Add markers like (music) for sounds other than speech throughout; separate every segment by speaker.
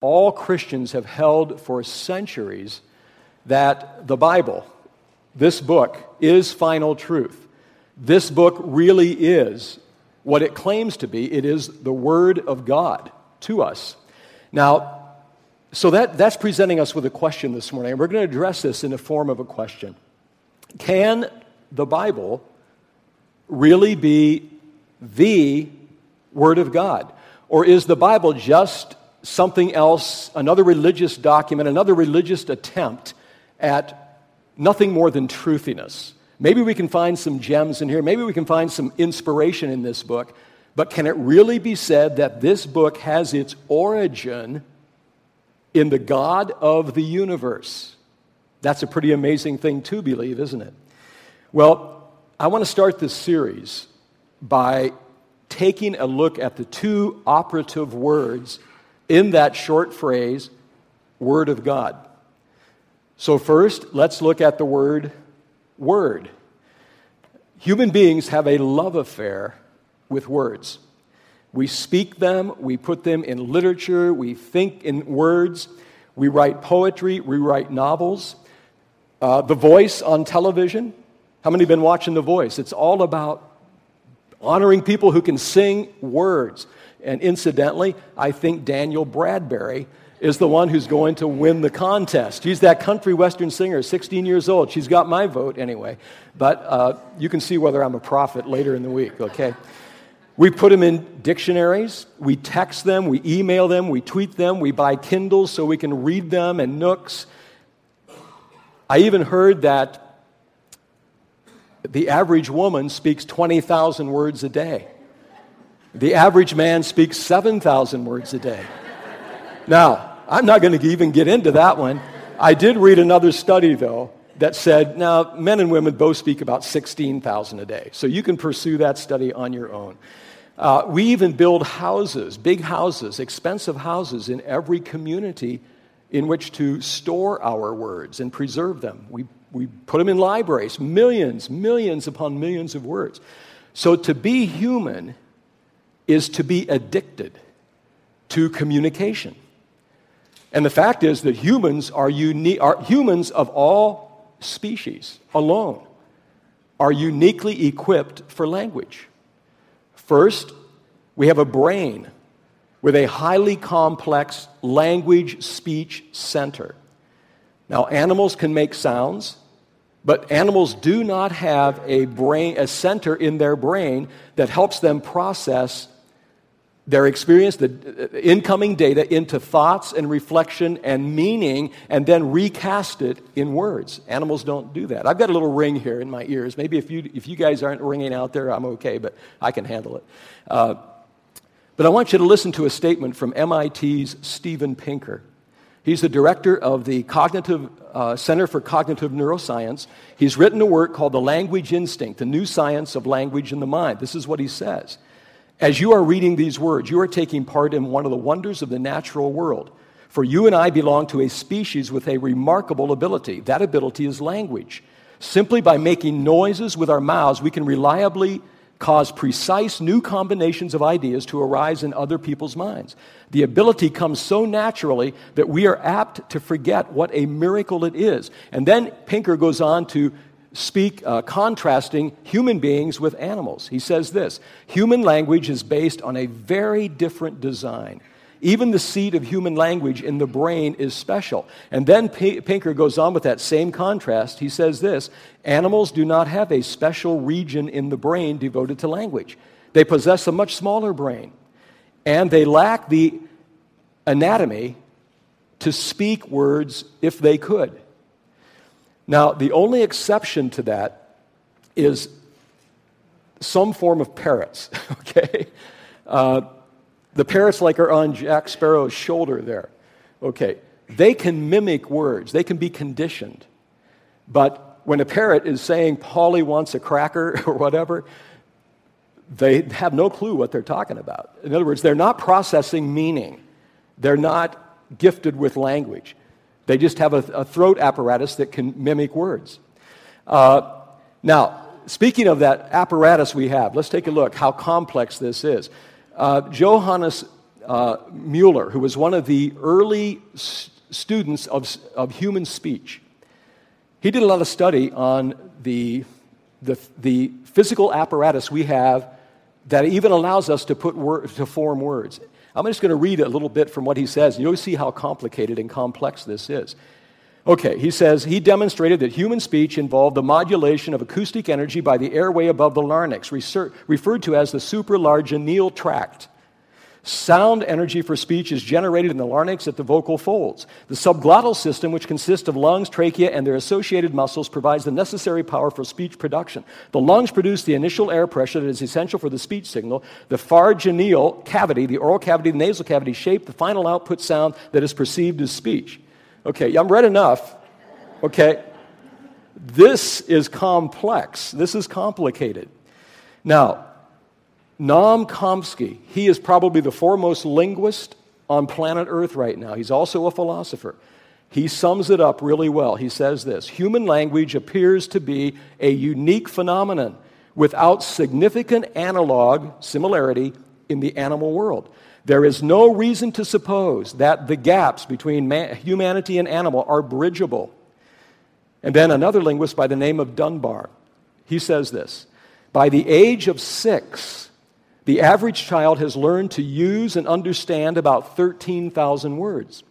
Speaker 1: all Christians have held for centuries that the Bible, this book, is final truth. This book really is what it claims to be. It is the Word of God to us. Now, so that, that's presenting us with a question this morning, and we're going to address this in the form of a question. Can the Bible really be the Word of God? Or is the Bible just something else, another religious document, another religious attempt at nothing more than truthiness? Maybe we can find some gems in here. Maybe we can find some inspiration in this book. But can it really be said that this book has its origin in the God of the universe. That's a pretty amazing thing to believe, isn't it? Well, I want to start this series by taking a look at the two operative words in that short phrase, Word of God. So, first, let's look at the word word. Human beings have a love affair with words. We speak them, we put them in literature, we think in words, we write poetry, we write novels. Uh, the Voice on television. How many have been watching The Voice? It's all about honoring people who can sing words. And incidentally, I think Danielle Bradbery is the one who's going to win the contest. She's that country western singer, 16 years old. She's got my vote anyway. But uh, you can see whether I'm a prophet later in the week, okay? We put them in dictionaries, we text them, we email them, we tweet them, we buy Kindles so we can read them and Nooks. I even heard that the average woman speaks 20,000 words a day. The average man speaks 7,000 words a day. Now, I'm not going to even get into that one. I did read another study, though, that said now men and women both speak about 16,000 a day. So you can pursue that study on your own. Uh, we even build houses, big houses, expensive houses in every community in which to store our words and preserve them. We, we put them in libraries, millions, millions upon millions of words. So to be human is to be addicted to communication. And the fact is that humans are, uni- are humans of all species alone are uniquely equipped for language. First, we have a brain with a highly complex language speech center. Now, animals can make sounds, but animals do not have a brain, a center in their brain that helps them process their experience, the incoming data, into thoughts and reflection and meaning, and then recast it in words. Animals don't do that. I've got a little ring here in my ears. Maybe if you, if you guys aren't ringing out there, I'm okay, but I can handle it. Uh, but I want you to listen to a statement from MIT's Steven Pinker. He's the director of the Cognitive uh, Center for Cognitive Neuroscience. He's written a work called The Language Instinct, the new science of language in the mind. This is what he says. As you are reading these words, you are taking part in one of the wonders of the natural world. For you and I belong to a species with a remarkable ability. That ability is language. Simply by making noises with our mouths, we can reliably cause precise new combinations of ideas to arise in other people's minds. The ability comes so naturally that we are apt to forget what a miracle it is. And then Pinker goes on to speak uh, contrasting human beings with animals. He says this human language is based on a very different design. Even the seat of human language in the brain is special. And then P- Pinker goes on with that same contrast. He says this animals do not have a special region in the brain devoted to language, they possess a much smaller brain, and they lack the anatomy to speak words if they could. Now, the only exception to that is some form of parrots, (laughs) okay? Uh, the parrots, like are on Jack Sparrow's shoulder there, okay? They can mimic words, they can be conditioned. But when a parrot is saying, Polly wants a cracker (laughs) or whatever, they have no clue what they're talking about. In other words, they're not processing meaning, they're not gifted with language. They just have a, a throat apparatus that can mimic words. Uh, now, speaking of that apparatus we have, let's take a look how complex this is. Uh, Johannes uh, Mueller, who was one of the early students of, of human speech, he did a lot of study on the, the, the physical apparatus we have that even allows us to, put wor- to form words. I'm just going to read a little bit from what he says. You'll see how complicated and complex this is. Okay, he says he demonstrated that human speech involved the modulation of acoustic energy by the airway above the larynx, referred to as the supralaryngeal tract. Sound energy for speech is generated in the larynx at the vocal folds. The subglottal system, which consists of lungs, trachea, and their associated muscles, provides the necessary power for speech production. The lungs produce the initial air pressure that is essential for the speech signal. The pharyngeal cavity, the oral cavity, the nasal cavity shape the final output sound that is perceived as speech. Okay, I'm read enough. Okay, this is complex. This is complicated. Now, Noam Chomsky, he is probably the foremost linguist on planet Earth right now. He's also a philosopher. He sums it up really well. He says this Human language appears to be a unique phenomenon without significant analog similarity in the animal world. There is no reason to suppose that the gaps between man, humanity and animal are bridgeable. And then another linguist by the name of Dunbar, he says this By the age of six, the average child has learned to use and understand about 13,000 words.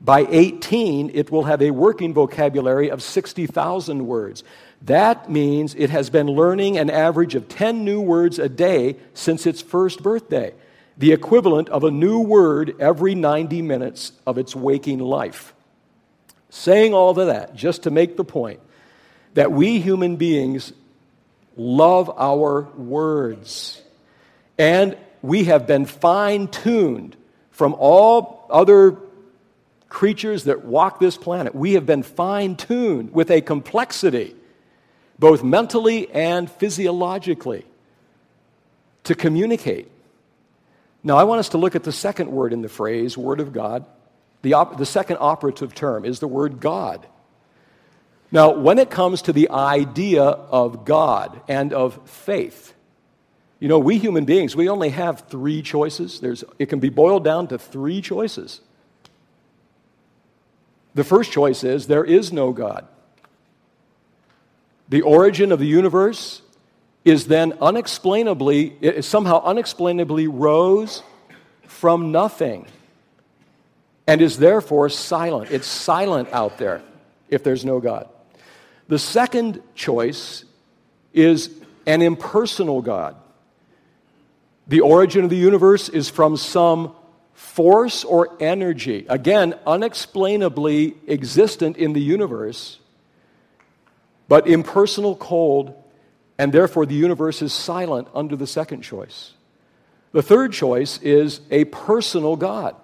Speaker 1: By 18, it will have a working vocabulary of 60,000 words. That means it has been learning an average of 10 new words a day since its first birthday, the equivalent of a new word every 90 minutes of its waking life. Saying all of that just to make the point that we human beings love our words. And we have been fine tuned from all other creatures that walk this planet. We have been fine tuned with a complexity, both mentally and physiologically, to communicate. Now, I want us to look at the second word in the phrase, Word of God. The, op- the second operative term is the word God. Now, when it comes to the idea of God and of faith, you know, we human beings, we only have three choices. There's, it can be boiled down to three choices. The first choice is there is no God. The origin of the universe is then unexplainably, it somehow unexplainably rose from nothing and is therefore silent. It's silent out there if there's no God. The second choice is an impersonal God. The origin of the universe is from some force or energy, again, unexplainably existent in the universe, but impersonal, cold, and therefore the universe is silent under the second choice. The third choice is a personal God.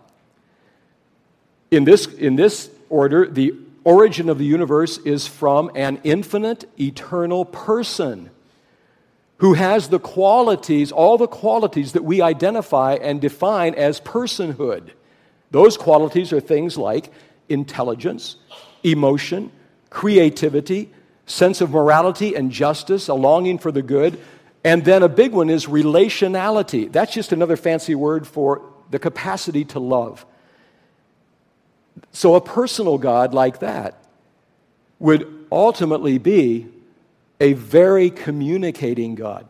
Speaker 1: In this, in this order, the origin of the universe is from an infinite, eternal person who has the qualities, all the qualities that we identify and define as personhood. Those qualities are things like intelligence, emotion, creativity, sense of morality and justice, a longing for the good. And then a big one is relationality. That's just another fancy word for the capacity to love. So, a personal God like that would ultimately be a very communicating God.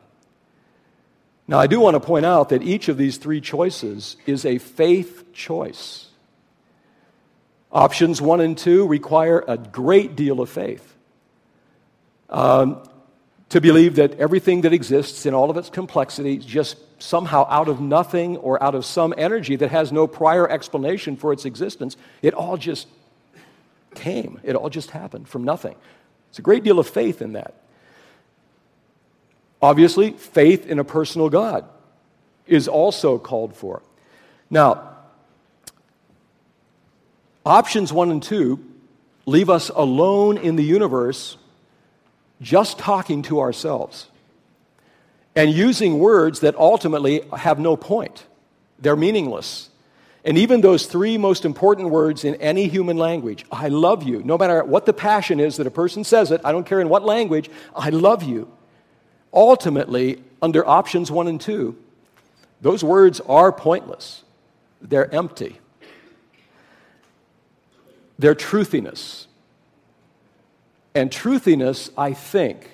Speaker 1: Now, I do want to point out that each of these three choices is a faith choice. Options one and two require a great deal of faith. Um, to believe that everything that exists in all of its complexity just somehow out of nothing or out of some energy that has no prior explanation for its existence, it all just came. It all just happened from nothing. It's a great deal of faith in that. Obviously, faith in a personal God is also called for. Now, options one and two leave us alone in the universe just talking to ourselves and using words that ultimately have no point. They're meaningless. And even those three most important words in any human language I love you, no matter what the passion is that a person says it, I don't care in what language, I love you ultimately, under options one and two, those words are pointless. they're empty. They're truthiness. And truthiness, I think,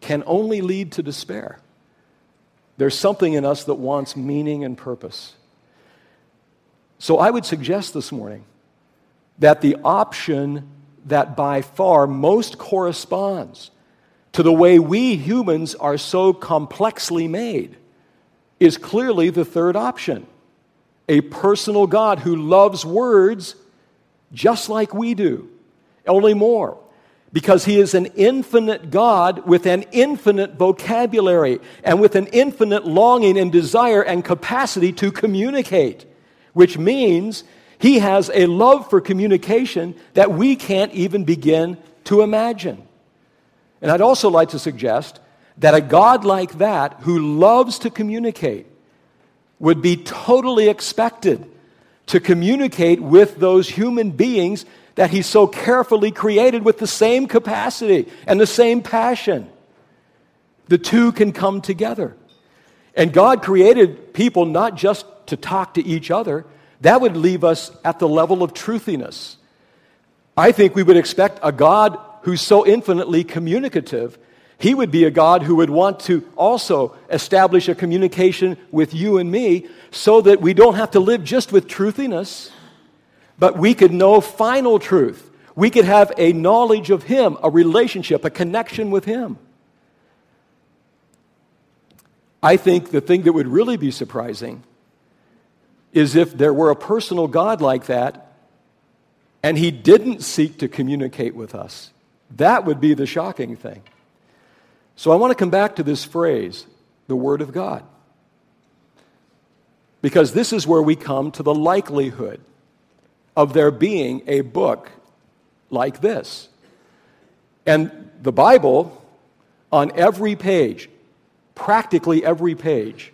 Speaker 1: can only lead to despair. There's something in us that wants meaning and purpose. So I would suggest this morning that the option that by far most corresponds to the way we humans are so complexly made is clearly the third option a personal God who loves words just like we do, only more because he is an infinite God with an infinite vocabulary and with an infinite longing and desire and capacity to communicate, which means he has a love for communication that we can't even begin to imagine. And I'd also like to suggest that a God like that, who loves to communicate, would be totally expected to communicate with those human beings that he so carefully created with the same capacity and the same passion. The two can come together. And God created people not just to talk to each other, that would leave us at the level of truthiness. I think we would expect a God who's so infinitely communicative, he would be a God who would want to also establish a communication with you and me so that we don't have to live just with truthiness but we could know final truth. We could have a knowledge of Him, a relationship, a connection with Him. I think the thing that would really be surprising is if there were a personal God like that and He didn't seek to communicate with us. That would be the shocking thing. So I want to come back to this phrase, the Word of God. Because this is where we come to the likelihood of there being a book like this. And the Bible, on every page, practically every page,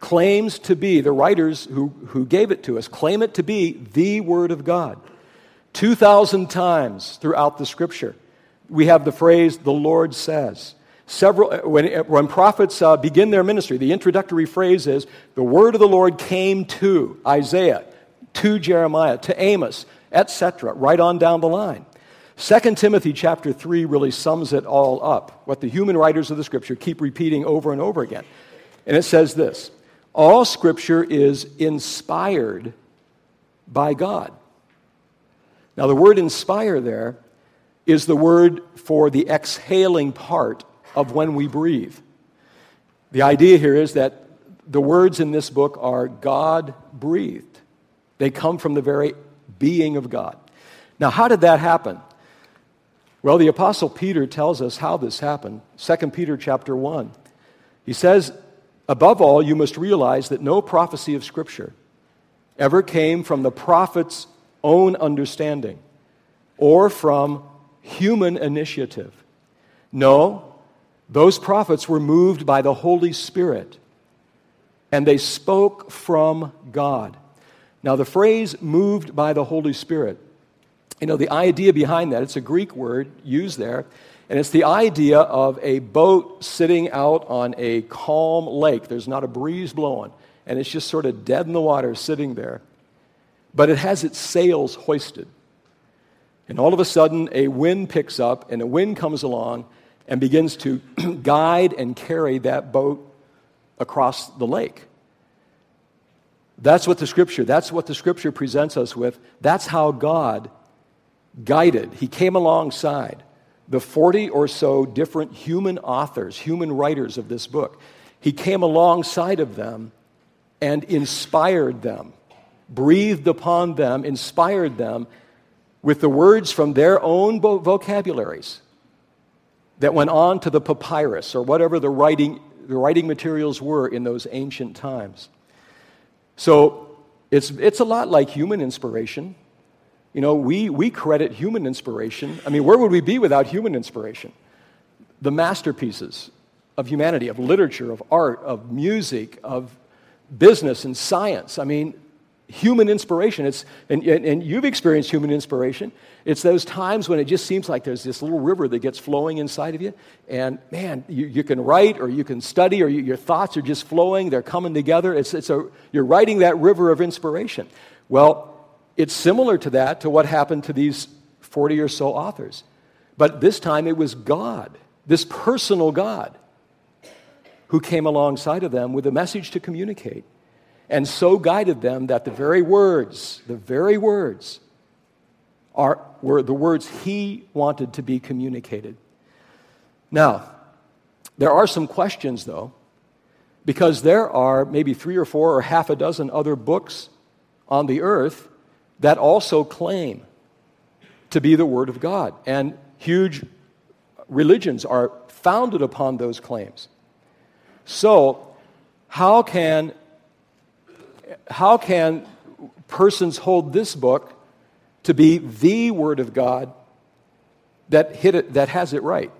Speaker 1: claims to be, the writers who, who gave it to us claim it to be the Word of God. 2,000 times throughout the Scripture, we have the phrase, the Lord says. Several, when, when prophets uh, begin their ministry, the introductory phrase is, the word of the Lord came to Isaiah to Jeremiah, to Amos, etc., right on down the line. 2 Timothy chapter 3 really sums it all up, what the human writers of the scripture keep repeating over and over again. And it says this All scripture is inspired by God. Now, the word inspire there is the word for the exhaling part of when we breathe. The idea here is that the words in this book are God breathed. They come from the very being of God. Now, how did that happen? Well, the apostle Peter tells us how this happened. 2 Peter chapter 1. He says, "Above all, you must realize that no prophecy of scripture ever came from the prophet's own understanding or from human initiative. No, those prophets were moved by the Holy Spirit and they spoke from God. Now, the phrase moved by the Holy Spirit, you know, the idea behind that, it's a Greek word used there, and it's the idea of a boat sitting out on a calm lake. There's not a breeze blowing, and it's just sort of dead in the water sitting there. But it has its sails hoisted. And all of a sudden, a wind picks up, and a wind comes along and begins to (clears throat) guide and carry that boat across the lake. That's what the scripture, that's what the scripture presents us with. That's how God guided. He came alongside the 40 or so different human authors, human writers of this book. He came alongside of them and inspired them, breathed upon them, inspired them with the words from their own vocabularies that went on to the papyrus or whatever the writing, the writing materials were in those ancient times. So it's, it's a lot like human inspiration. You know, we, we credit human inspiration. I mean, where would we be without human inspiration? The masterpieces of humanity, of literature, of art, of music, of business and science. I mean, human inspiration. It's, and, and, you've experienced human inspiration. It's those times when it just seems like there's this little river that gets flowing inside of you. And man, you, you can write or you can study or you, your thoughts are just flowing. They're coming together. It's, it's a, you're writing that river of inspiration. Well, it's similar to that, to what happened to these 40 or so authors. But this time it was God, this personal God, who came alongside of them with a message to communicate and so guided them that the very words, the very words, are, were the words he wanted to be communicated. Now, there are some questions, though, because there are maybe three or four or half a dozen other books on the earth that also claim to be the Word of God. And huge religions are founded upon those claims. So, how can how can persons hold this book to be the Word of God that, hit it, that has it right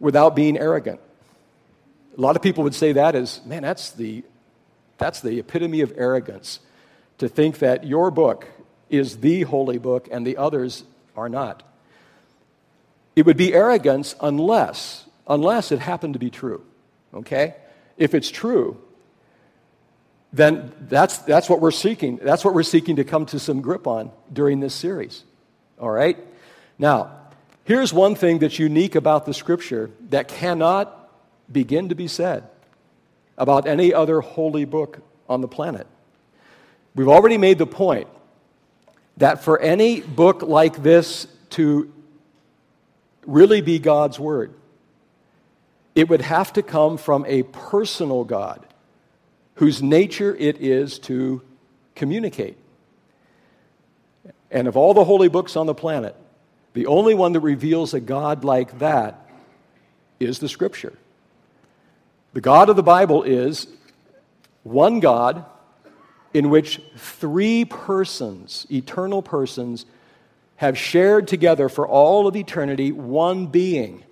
Speaker 1: without being arrogant? A lot of people would say that is, man, that's the, that's the epitome of arrogance to think that your book is the holy book and the others are not. It would be arrogance unless, unless it happened to be true. Okay? If it's true, then that's, that's what we're seeking. That's what we're seeking to come to some grip on during this series. All right? Now, here's one thing that's unique about the scripture that cannot begin to be said about any other holy book on the planet. We've already made the point that for any book like this to really be God's word, it would have to come from a personal God whose nature it is to communicate. And of all the holy books on the planet, the only one that reveals a God like that is the Scripture. The God of the Bible is one God in which three persons, eternal persons, have shared together for all of eternity one being.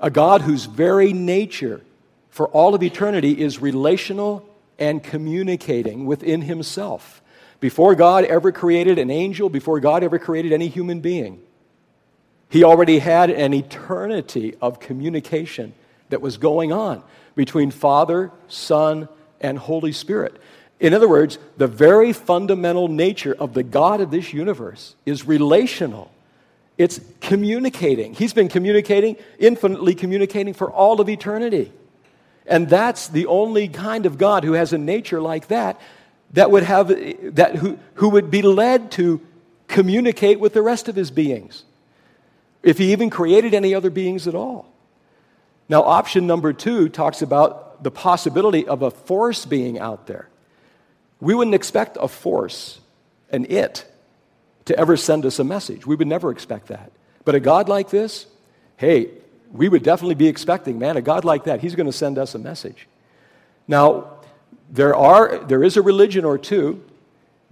Speaker 1: A God whose very nature for all of eternity is relational and communicating within himself. Before God ever created an angel, before God ever created any human being, he already had an eternity of communication that was going on between Father, Son, and Holy Spirit. In other words, the very fundamental nature of the God of this universe is relational. It's communicating. He's been communicating, infinitely communicating for all of eternity. And that's the only kind of God who has a nature like that that would have that who, who would be led to communicate with the rest of his beings. If he even created any other beings at all. Now, option number two talks about the possibility of a force being out there. We wouldn't expect a force, an it, to ever send us a message. We would never expect that. But a God like this, hey, we would definitely be expecting, man, a God like that, he's going to send us a message. Now, there, are, there is a religion or two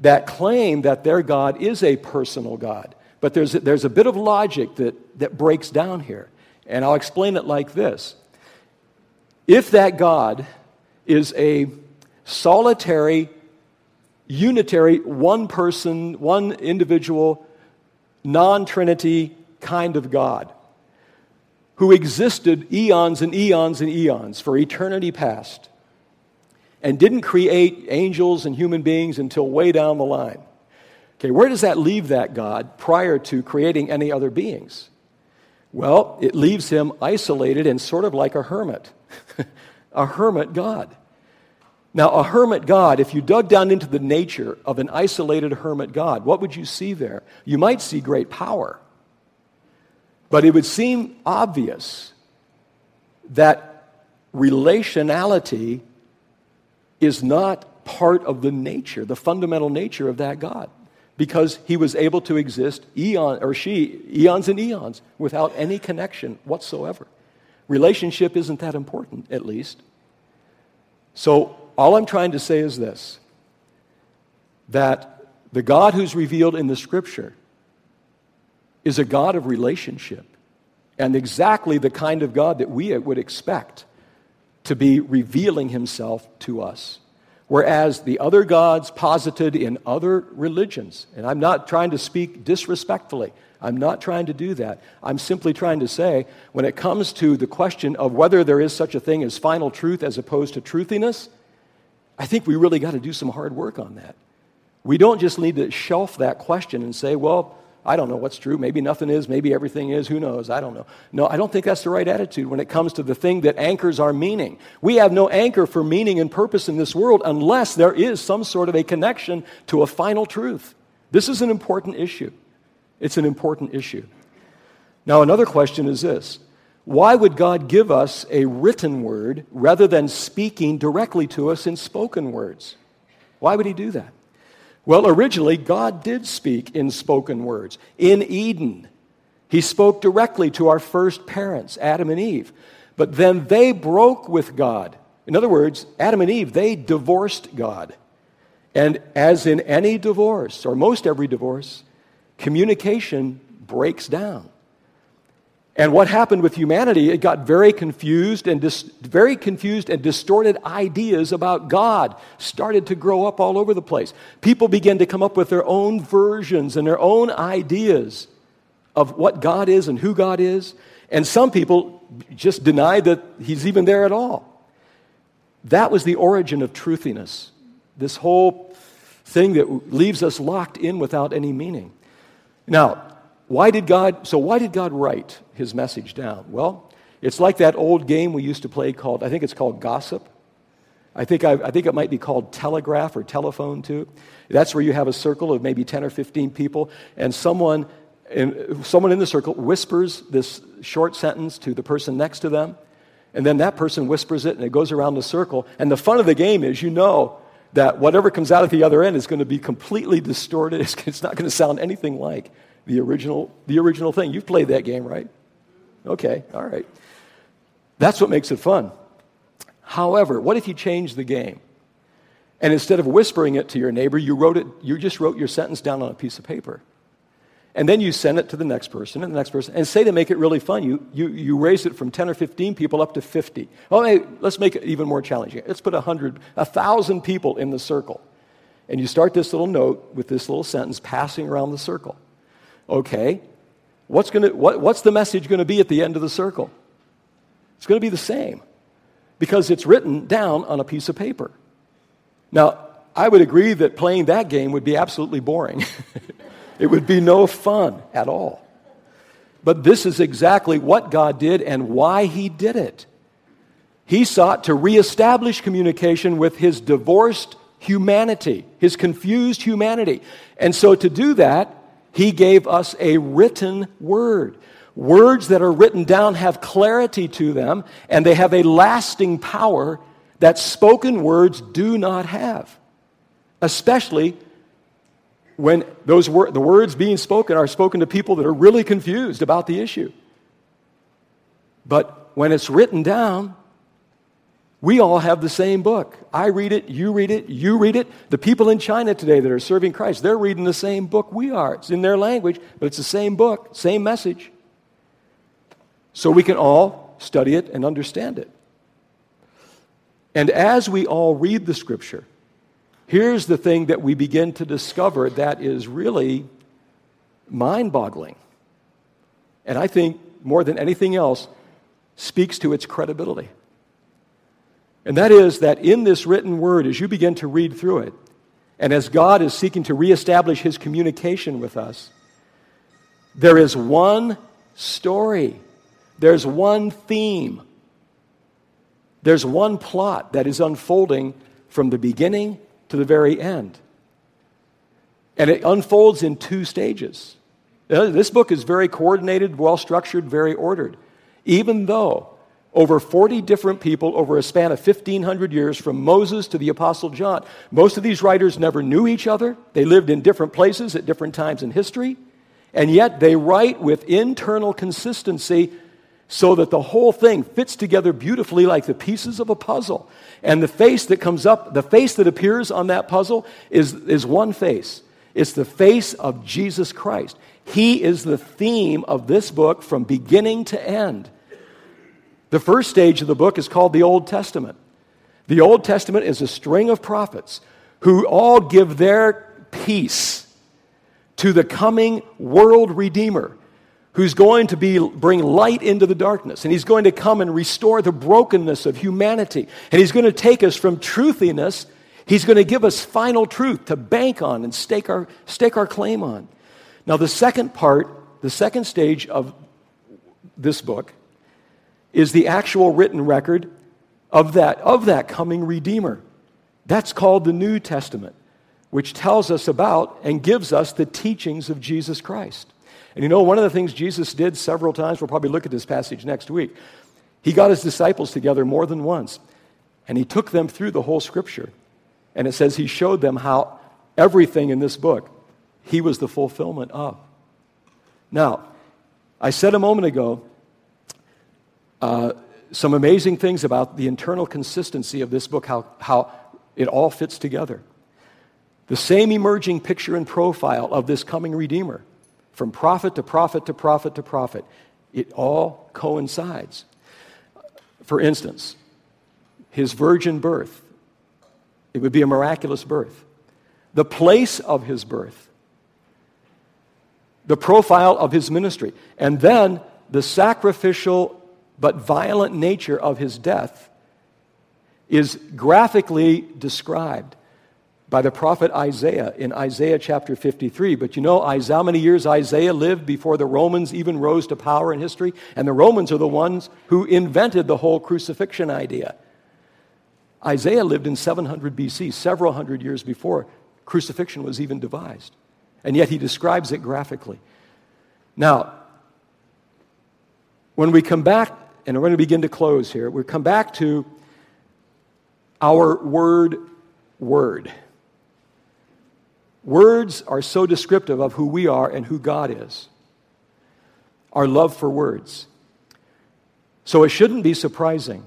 Speaker 1: that claim that their God is a personal God. But there's, there's a bit of logic that, that breaks down here. And I'll explain it like this If that God is a solitary, unitary, one person, one individual, non Trinity kind of God, who existed eons and eons and eons for eternity past and didn't create angels and human beings until way down the line. Okay, where does that leave that God prior to creating any other beings? Well, it leaves him isolated and sort of like a hermit, (laughs) a hermit God. Now, a hermit God, if you dug down into the nature of an isolated hermit God, what would you see there? You might see great power. But it would seem obvious that relationality is not part of the nature, the fundamental nature of that God, because he was able to exist eon or she eons and eons without any connection whatsoever. Relationship isn't that important, at least. So all I'm trying to say is this that the God who's revealed in the scripture is a God of relationship and exactly the kind of God that we would expect to be revealing himself to us. Whereas the other gods posited in other religions, and I'm not trying to speak disrespectfully, I'm not trying to do that. I'm simply trying to say when it comes to the question of whether there is such a thing as final truth as opposed to truthiness, I think we really got to do some hard work on that. We don't just need to shelf that question and say, well, I don't know what's true. Maybe nothing is. Maybe everything is. Who knows? I don't know. No, I don't think that's the right attitude when it comes to the thing that anchors our meaning. We have no anchor for meaning and purpose in this world unless there is some sort of a connection to a final truth. This is an important issue. It's an important issue. Now, another question is this Why would God give us a written word rather than speaking directly to us in spoken words? Why would He do that? Well, originally, God did speak in spoken words. In Eden, He spoke directly to our first parents, Adam and Eve. But then they broke with God. In other words, Adam and Eve, they divorced God. And as in any divorce, or most every divorce, communication breaks down. And what happened with humanity, it got very confused and dis- very confused and distorted ideas about God started to grow up all over the place. People began to come up with their own versions and their own ideas of what God is and who God is. And some people just denied that he's even there at all. That was the origin of truthiness. This whole thing that leaves us locked in without any meaning. Now, why did God, so why did God write his message down? Well, it's like that old game we used to play called, I think it's called Gossip. I think, I, I, think it might be called telegraph or telephone too. That's where you have a circle of maybe 10 or 15 people, and someone in, someone in the circle whispers this short sentence to the person next to them, and then that person whispers it, and it goes around the circle. And the fun of the game is you know that whatever comes out at the other end is going to be completely distorted. (laughs) It's not going to sound anything like the original, the original thing. You've played that game, right? Okay, all right. That's what makes it fun. However, what if you change the game? And instead of whispering it to your neighbor, you wrote it, you just wrote your sentence down on a piece of paper. And then you send it to the next person and the next person. And say to make it really fun, you, you, you raise it from 10 or 15 people up to 50. Oh, hey, let's make it even more challenging. Let's put 100, 1,000 people in the circle. And you start this little note with this little sentence passing around the circle. Okay, what's, gonna, what, what's the message going to be at the end of the circle? It's going to be the same because it's written down on a piece of paper. Now, I would agree that playing that game would be absolutely boring. (laughs) it would be no fun at all. But this is exactly what God did and why He did it. He sought to reestablish communication with His divorced humanity, His confused humanity. And so to do that, he gave us a written word. Words that are written down have clarity to them, and they have a lasting power that spoken words do not have. Especially when those wor- the words being spoken are spoken to people that are really confused about the issue. But when it's written down, we all have the same book. I read it, you read it, you read it. The people in China today that are serving Christ, they're reading the same book we are. It's in their language, but it's the same book, same message. So we can all study it and understand it. And as we all read the scripture, here's the thing that we begin to discover that is really mind boggling. And I think more than anything else, speaks to its credibility. And that is that in this written word, as you begin to read through it, and as God is seeking to reestablish his communication with us, there is one story, there's one theme, there's one plot that is unfolding from the beginning to the very end. And it unfolds in two stages. This book is very coordinated, well structured, very ordered. Even though over 40 different people over a span of 1,500 years, from Moses to the Apostle John. Most of these writers never knew each other. They lived in different places at different times in history. And yet they write with internal consistency so that the whole thing fits together beautifully like the pieces of a puzzle. And the face that comes up, the face that appears on that puzzle is, is one face. It's the face of Jesus Christ. He is the theme of this book from beginning to end. The first stage of the book is called the Old Testament. The Old Testament is a string of prophets who all give their piece to the coming world redeemer who's going to be, bring light into the darkness. And he's going to come and restore the brokenness of humanity. And he's going to take us from truthiness. He's going to give us final truth to bank on and stake our, stake our claim on. Now, the second part, the second stage of this book, is the actual written record of that, of that coming Redeemer. That's called the New Testament, which tells us about and gives us the teachings of Jesus Christ. And you know, one of the things Jesus did several times, we'll probably look at this passage next week, he got his disciples together more than once, and he took them through the whole scripture. And it says he showed them how everything in this book he was the fulfillment of. Now, I said a moment ago uh, some amazing things about the internal consistency of this book, how, how it all fits together. The same emerging picture and profile of this coming Redeemer, from prophet to prophet to prophet to prophet, it all coincides. For instance, his virgin birth, it would be a miraculous birth. The place of his birth, the profile of his ministry, and then the sacrificial but violent nature of his death is graphically described by the prophet Isaiah in Isaiah chapter 53. But you know how many years Isaiah lived before the Romans even rose to power in history? And the Romans are the ones who invented the whole crucifixion idea. Isaiah lived in 700 BC, several hundred years before crucifixion was even devised. And yet he describes it graphically. Now, when we come back and we're going to begin to close here. We come back to our word, word. Words are so descriptive of who we are and who God is. Our love for words. So it shouldn't be surprising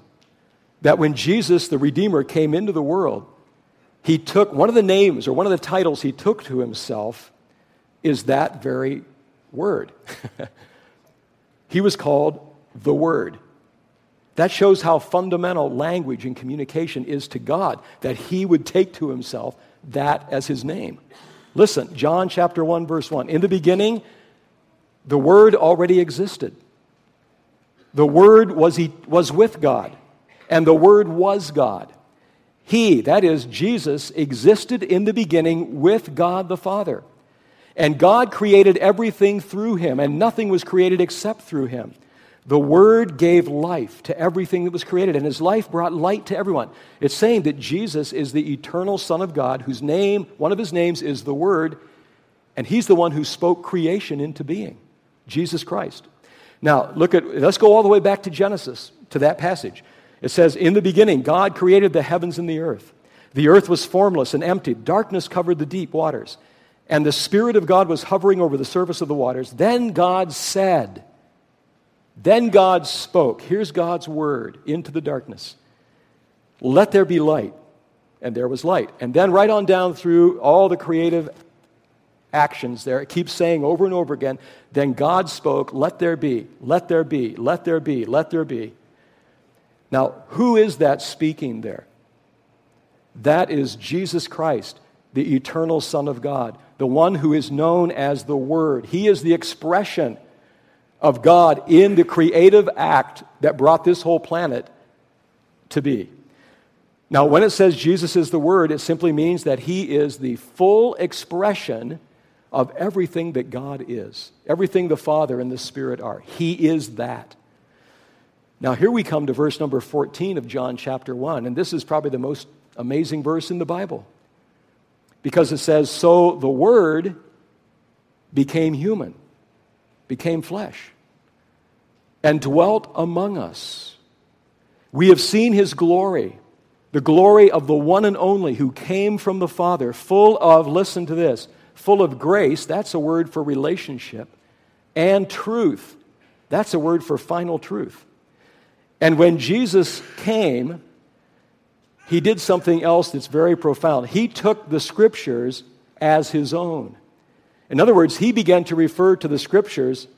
Speaker 1: that when Jesus, the Redeemer, came into the world, he took one of the names or one of the titles he took to himself is that very word. (laughs) he was called the Word. That shows how fundamental language and communication is to God, that He would take to Himself that as His name. Listen, John chapter 1, verse 1. In the beginning, the Word already existed. The Word was, he, was with God, and the Word was God. He, that is, Jesus, existed in the beginning with God the Father. And God created everything through him, and nothing was created except through him. The Word gave life to everything that was created, and His life brought light to everyone. It's saying that Jesus is the eternal Son of God, whose name, one of His names, is the Word, and He's the one who spoke creation into being Jesus Christ. Now, look at, let's go all the way back to Genesis, to that passage. It says, In the beginning, God created the heavens and the earth. The earth was formless and empty, darkness covered the deep waters, and the Spirit of God was hovering over the surface of the waters. Then God said, then God spoke. Here's God's word into the darkness. Let there be light. And there was light. And then right on down through all the creative actions there, it keeps saying over and over again, then God spoke, let there be, let there be, let there be, let there be. Now, who is that speaking there? That is Jesus Christ, the eternal Son of God, the one who is known as the Word. He is the expression of God in the creative act that brought this whole planet to be. Now, when it says Jesus is the Word, it simply means that He is the full expression of everything that God is, everything the Father and the Spirit are. He is that. Now, here we come to verse number 14 of John chapter 1, and this is probably the most amazing verse in the Bible because it says, So the Word became human became flesh and dwelt among us. We have seen his glory, the glory of the one and only who came from the Father, full of, listen to this, full of grace, that's a word for relationship, and truth, that's a word for final truth. And when Jesus came, he did something else that's very profound. He took the scriptures as his own. In other words, he began to refer to the scriptures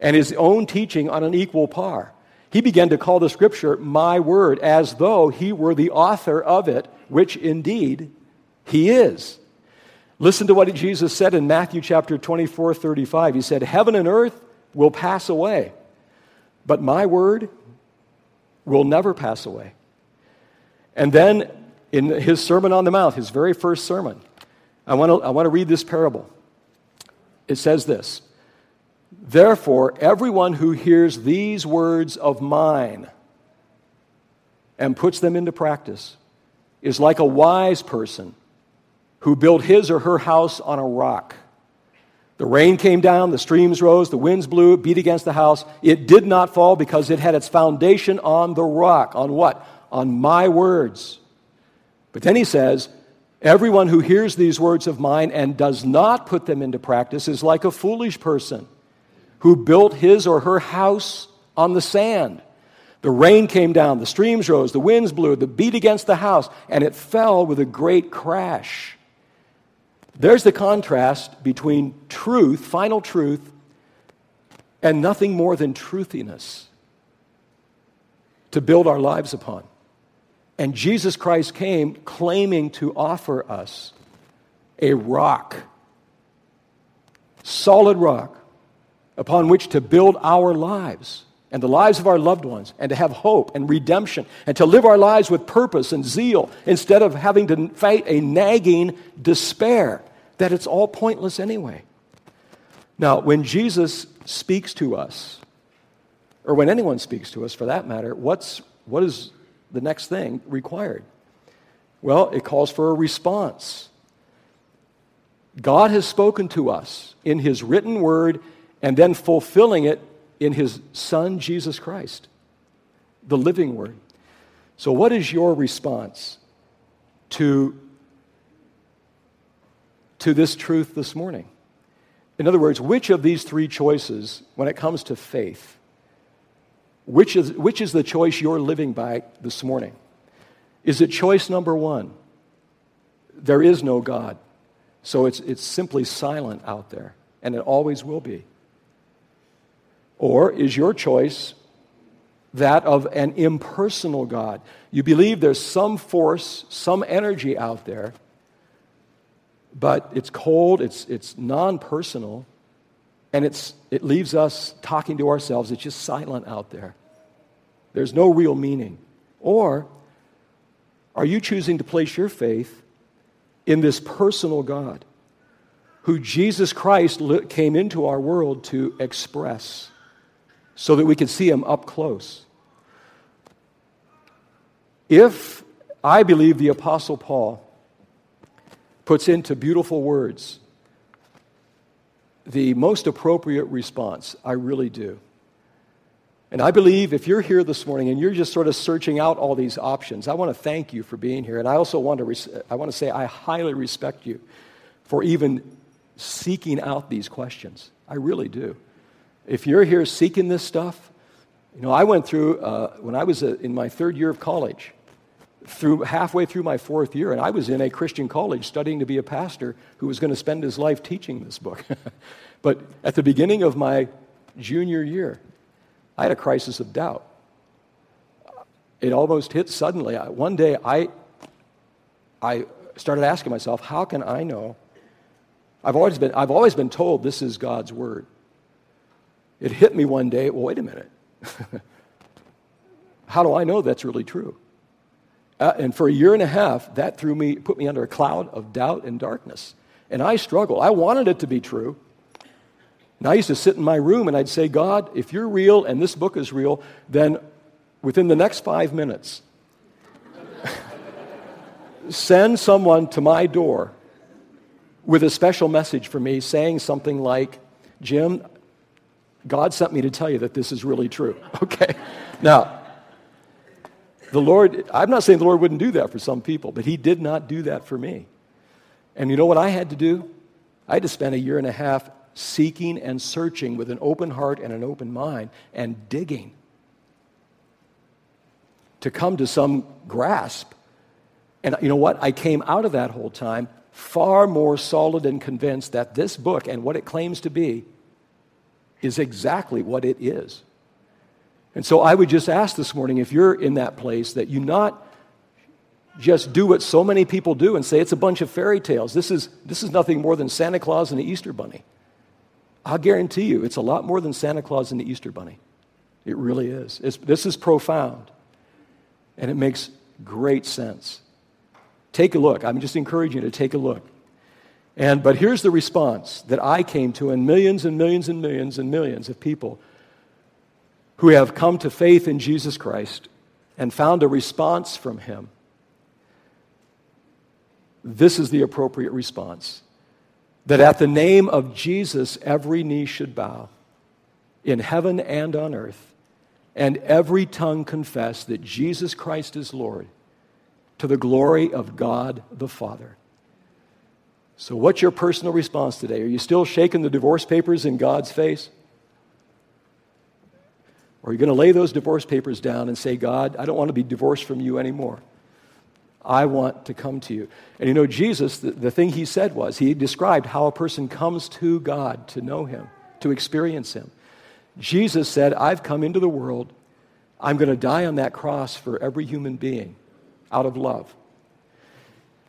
Speaker 1: and his own teaching on an equal par. He began to call the scripture my word as though he were the author of it, which indeed he is. Listen to what Jesus said in Matthew chapter 24, 35. He said, Heaven and earth will pass away, but my word will never pass away. And then in his Sermon on the Mount, his very first sermon, I want to, I want to read this parable. It says this Therefore, everyone who hears these words of mine and puts them into practice is like a wise person who built his or her house on a rock. The rain came down, the streams rose, the winds blew, beat against the house. It did not fall because it had its foundation on the rock. On what? On my words. But then he says, Everyone who hears these words of mine and does not put them into practice is like a foolish person who built his or her house on the sand. The rain came down, the streams rose, the winds blew, the beat against the house, and it fell with a great crash. There's the contrast between truth, final truth, and nothing more than truthiness to build our lives upon. And Jesus Christ came claiming to offer us a rock, solid rock, upon which to build our lives and the lives of our loved ones, and to have hope and redemption, and to live our lives with purpose and zeal instead of having to fight a nagging despair that it's all pointless anyway. Now, when Jesus speaks to us, or when anyone speaks to us for that matter, what's, what is the next thing required? Well, it calls for a response. God has spoken to us in His written word and then fulfilling it in His Son, Jesus Christ, the living word. So, what is your response to, to this truth this morning? In other words, which of these three choices, when it comes to faith, which is, which is the choice you're living by this morning? Is it choice number one? There is no God. So it's, it's simply silent out there, and it always will be. Or is your choice that of an impersonal God? You believe there's some force, some energy out there, but it's cold, it's, it's non personal, and it's, it leaves us talking to ourselves. It's just silent out there. There's no real meaning. Or are you choosing to place your faith in this personal God who Jesus Christ came into our world to express so that we could see him up close? If I believe the Apostle Paul puts into beautiful words the most appropriate response. I really do. And I believe if you're here this morning and you're just sort of searching out all these options, I want to thank you for being here. And I also want to, res- I want to say I highly respect you for even seeking out these questions. I really do. If you're here seeking this stuff, you know, I went through, uh, when I was uh, in my third year of college, through halfway through my fourth year, and I was in a Christian college studying to be a pastor who was going to spend his life teaching this book. (laughs) but at the beginning of my junior year, I had a crisis of doubt. It almost hit suddenly. One day, I, I started asking myself, how can I know? I've always, been, I've always been told this is God's word. It hit me one day, well, wait a minute. (laughs) how do I know that's really true? Uh, and for a year and a half, that threw me, put me under a cloud of doubt and darkness. And I struggled. I wanted it to be true. And I used to sit in my room and I'd say, God, if you're real and this book is real, then within the next five minutes, (laughs) send someone to my door with a special message for me saying something like, Jim, God sent me to tell you that this is really true. (laughs) Okay. Now, the Lord, I'm not saying the Lord wouldn't do that for some people, but He did not do that for me. And you know what I had to do? I had to spend a year and a half seeking and searching with an open heart and an open mind and digging to come to some grasp. And you know what? I came out of that whole time far more solid and convinced that this book and what it claims to be is exactly what it is. And so I would just ask this morning if you're in that place that you not just do what so many people do and say it's a bunch of fairy tales. This is, this is nothing more than Santa Claus and the Easter Bunny. I'll guarantee you it's a lot more than Santa Claus and the Easter Bunny. It really is. It's, this is profound. And it makes great sense. Take a look. I'm just encouraging you to take a look. And, but here's the response that I came to, and millions and millions and millions and millions of people who have come to faith in Jesus Christ and found a response from Him. This is the appropriate response that at the name of Jesus, every knee should bow in heaven and on earth, and every tongue confess that Jesus Christ is Lord to the glory of God the Father. So, what's your personal response today? Are you still shaking the divorce papers in God's face? Are you going to lay those divorce papers down and say, God, I don't want to be divorced from you anymore? I want to come to you. And you know, Jesus, the, the thing he said was, he described how a person comes to God to know him, to experience him. Jesus said, I've come into the world. I'm going to die on that cross for every human being out of love.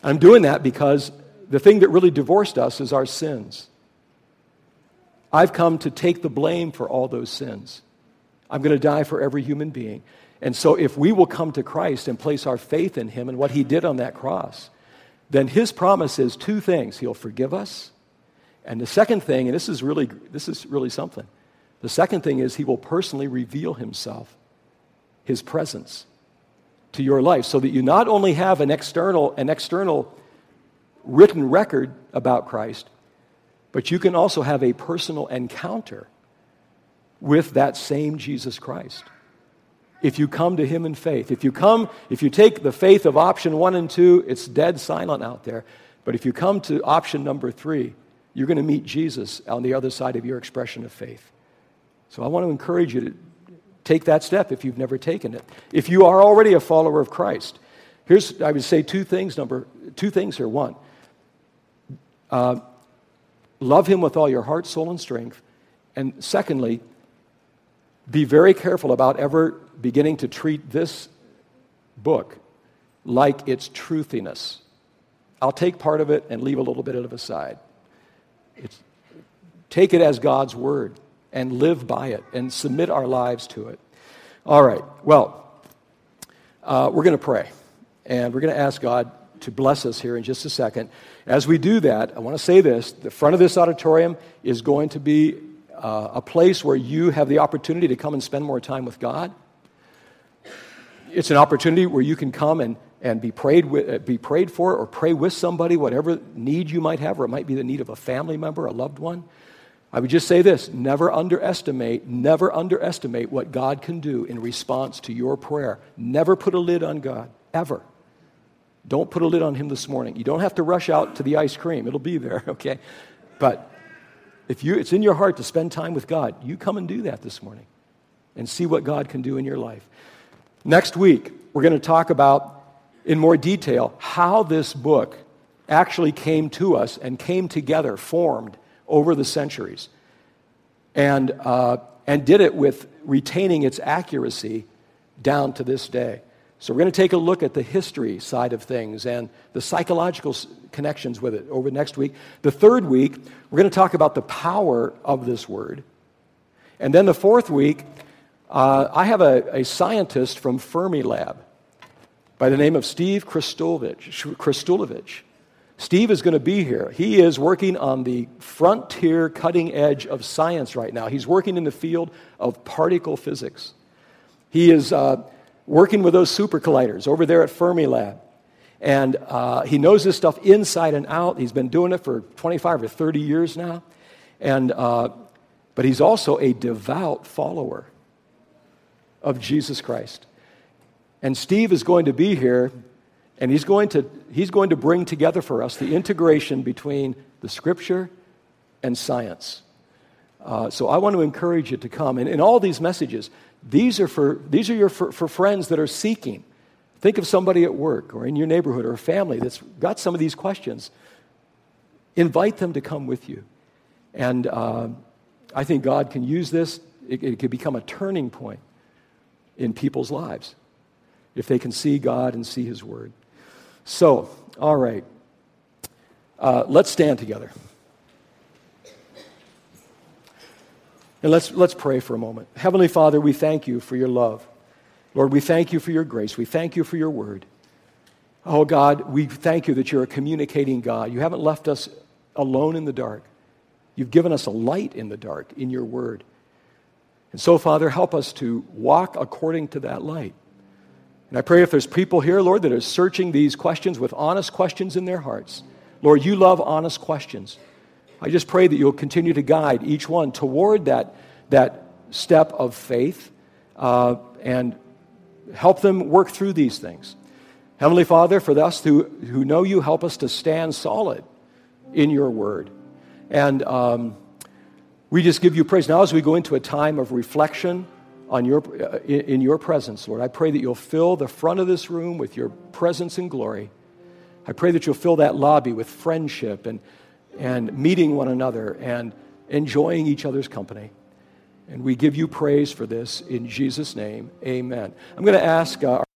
Speaker 1: I'm doing that because the thing that really divorced us is our sins. I've come to take the blame for all those sins. I'm going to die for every human being. And so, if we will come to Christ and place our faith in Him and what He did on that cross, then His promise is two things He'll forgive us. And the second thing, and this is really, this is really something, the second thing is He will personally reveal Himself, His presence to your life, so that you not only have an external, an external written record about Christ, but you can also have a personal encounter with that same Jesus Christ. If you come to him in faith, if you come, if you take the faith of option one and two, it's dead silent out there. But if you come to option number three, you're going to meet Jesus on the other side of your expression of faith. So I want to encourage you to take that step if you've never taken it. If you are already a follower of Christ, here's, I would say, two things. Number, two things here. One, uh, love him with all your heart, soul, and strength. And secondly, be very careful about ever beginning to treat this book like its truthiness. I'll take part of it and leave a little bit of it aside. It's, take it as God's word and live by it and submit our lives to it. All right, well, uh, we're going to pray and we're going to ask God to bless us here in just a second. As we do that, I want to say this the front of this auditorium is going to be uh, a place where you have the opportunity to come and spend more time with God. It's an opportunity where you can come and, and be, prayed with, uh, be prayed for or pray with somebody, whatever need you might have, or it might be the need of a family member, a loved one. I would just say this never underestimate, never underestimate what God can do in response to your prayer. Never put a lid on God, ever. Don't put a lid on Him this morning. You don't have to rush out to the ice cream, it'll be there, (laughs) okay? But if you, it's in your heart to spend time with God, you come and do that this morning and see what God can do in your life. Next week, we're going to talk about in more detail how this book actually came to us and came together, formed over the centuries, and, uh, and did it with retaining its accuracy down to this day. So, we're going to take a look at the history side of things and the psychological connections with it over next week. The third week, we're going to talk about the power of this word. And then the fourth week, uh, I have a, a, scientist from Fermilab by the name of Steve Krastulovich. Steve is going to be here. He is working on the frontier cutting edge of science right now. He's working in the field of particle physics. He is uh, working with those super colliders over there at Fermilab. And uh, he knows this stuff inside and out. He's been doing it for 25 or 30 years now. And, uh, but he's also a devout follower of Jesus Christ. And Steve is going to be here, and he's going to, he's going to bring together for us the integration between the scripture and science. Uh, so I want to encourage you to come. And in all these messages, these are for, these are your, for, for friends that are seeking. Think of somebody at work or in your neighborhood or a family that's got some of these questions. Invite them to come with you. And uh, I think God can use this, it, it could become a turning point in people's lives if they can see God and see His Word. So, all right. Uh, let's stand together. And let's, let's pray for a moment. Heavenly Father, we thank you for your love. Lord, we thank you for your grace. We thank you for your word. Oh, God, we thank you that you're a communicating God. You haven't left us alone in the dark. You've given us a light in the dark in your word. And so, Father, help us to walk according to that light. And I pray if there's people here, Lord, that are searching these questions with honest questions in their hearts, Lord, you love honest questions. I just pray that you'll continue to guide each one toward that, that step of faith uh, and help them work through these things. Heavenly Father, for us who, who know you, help us to stand solid in your word. And um, we just give you praise. Now, as we go into a time of reflection on your, uh, in, in your presence, Lord, I pray that you'll fill the front of this room with your presence and glory. I pray that you'll fill that lobby with friendship and, and meeting one another and enjoying each other's company. And we give you praise for this in Jesus' name. Amen. I'm going to ask. Uh,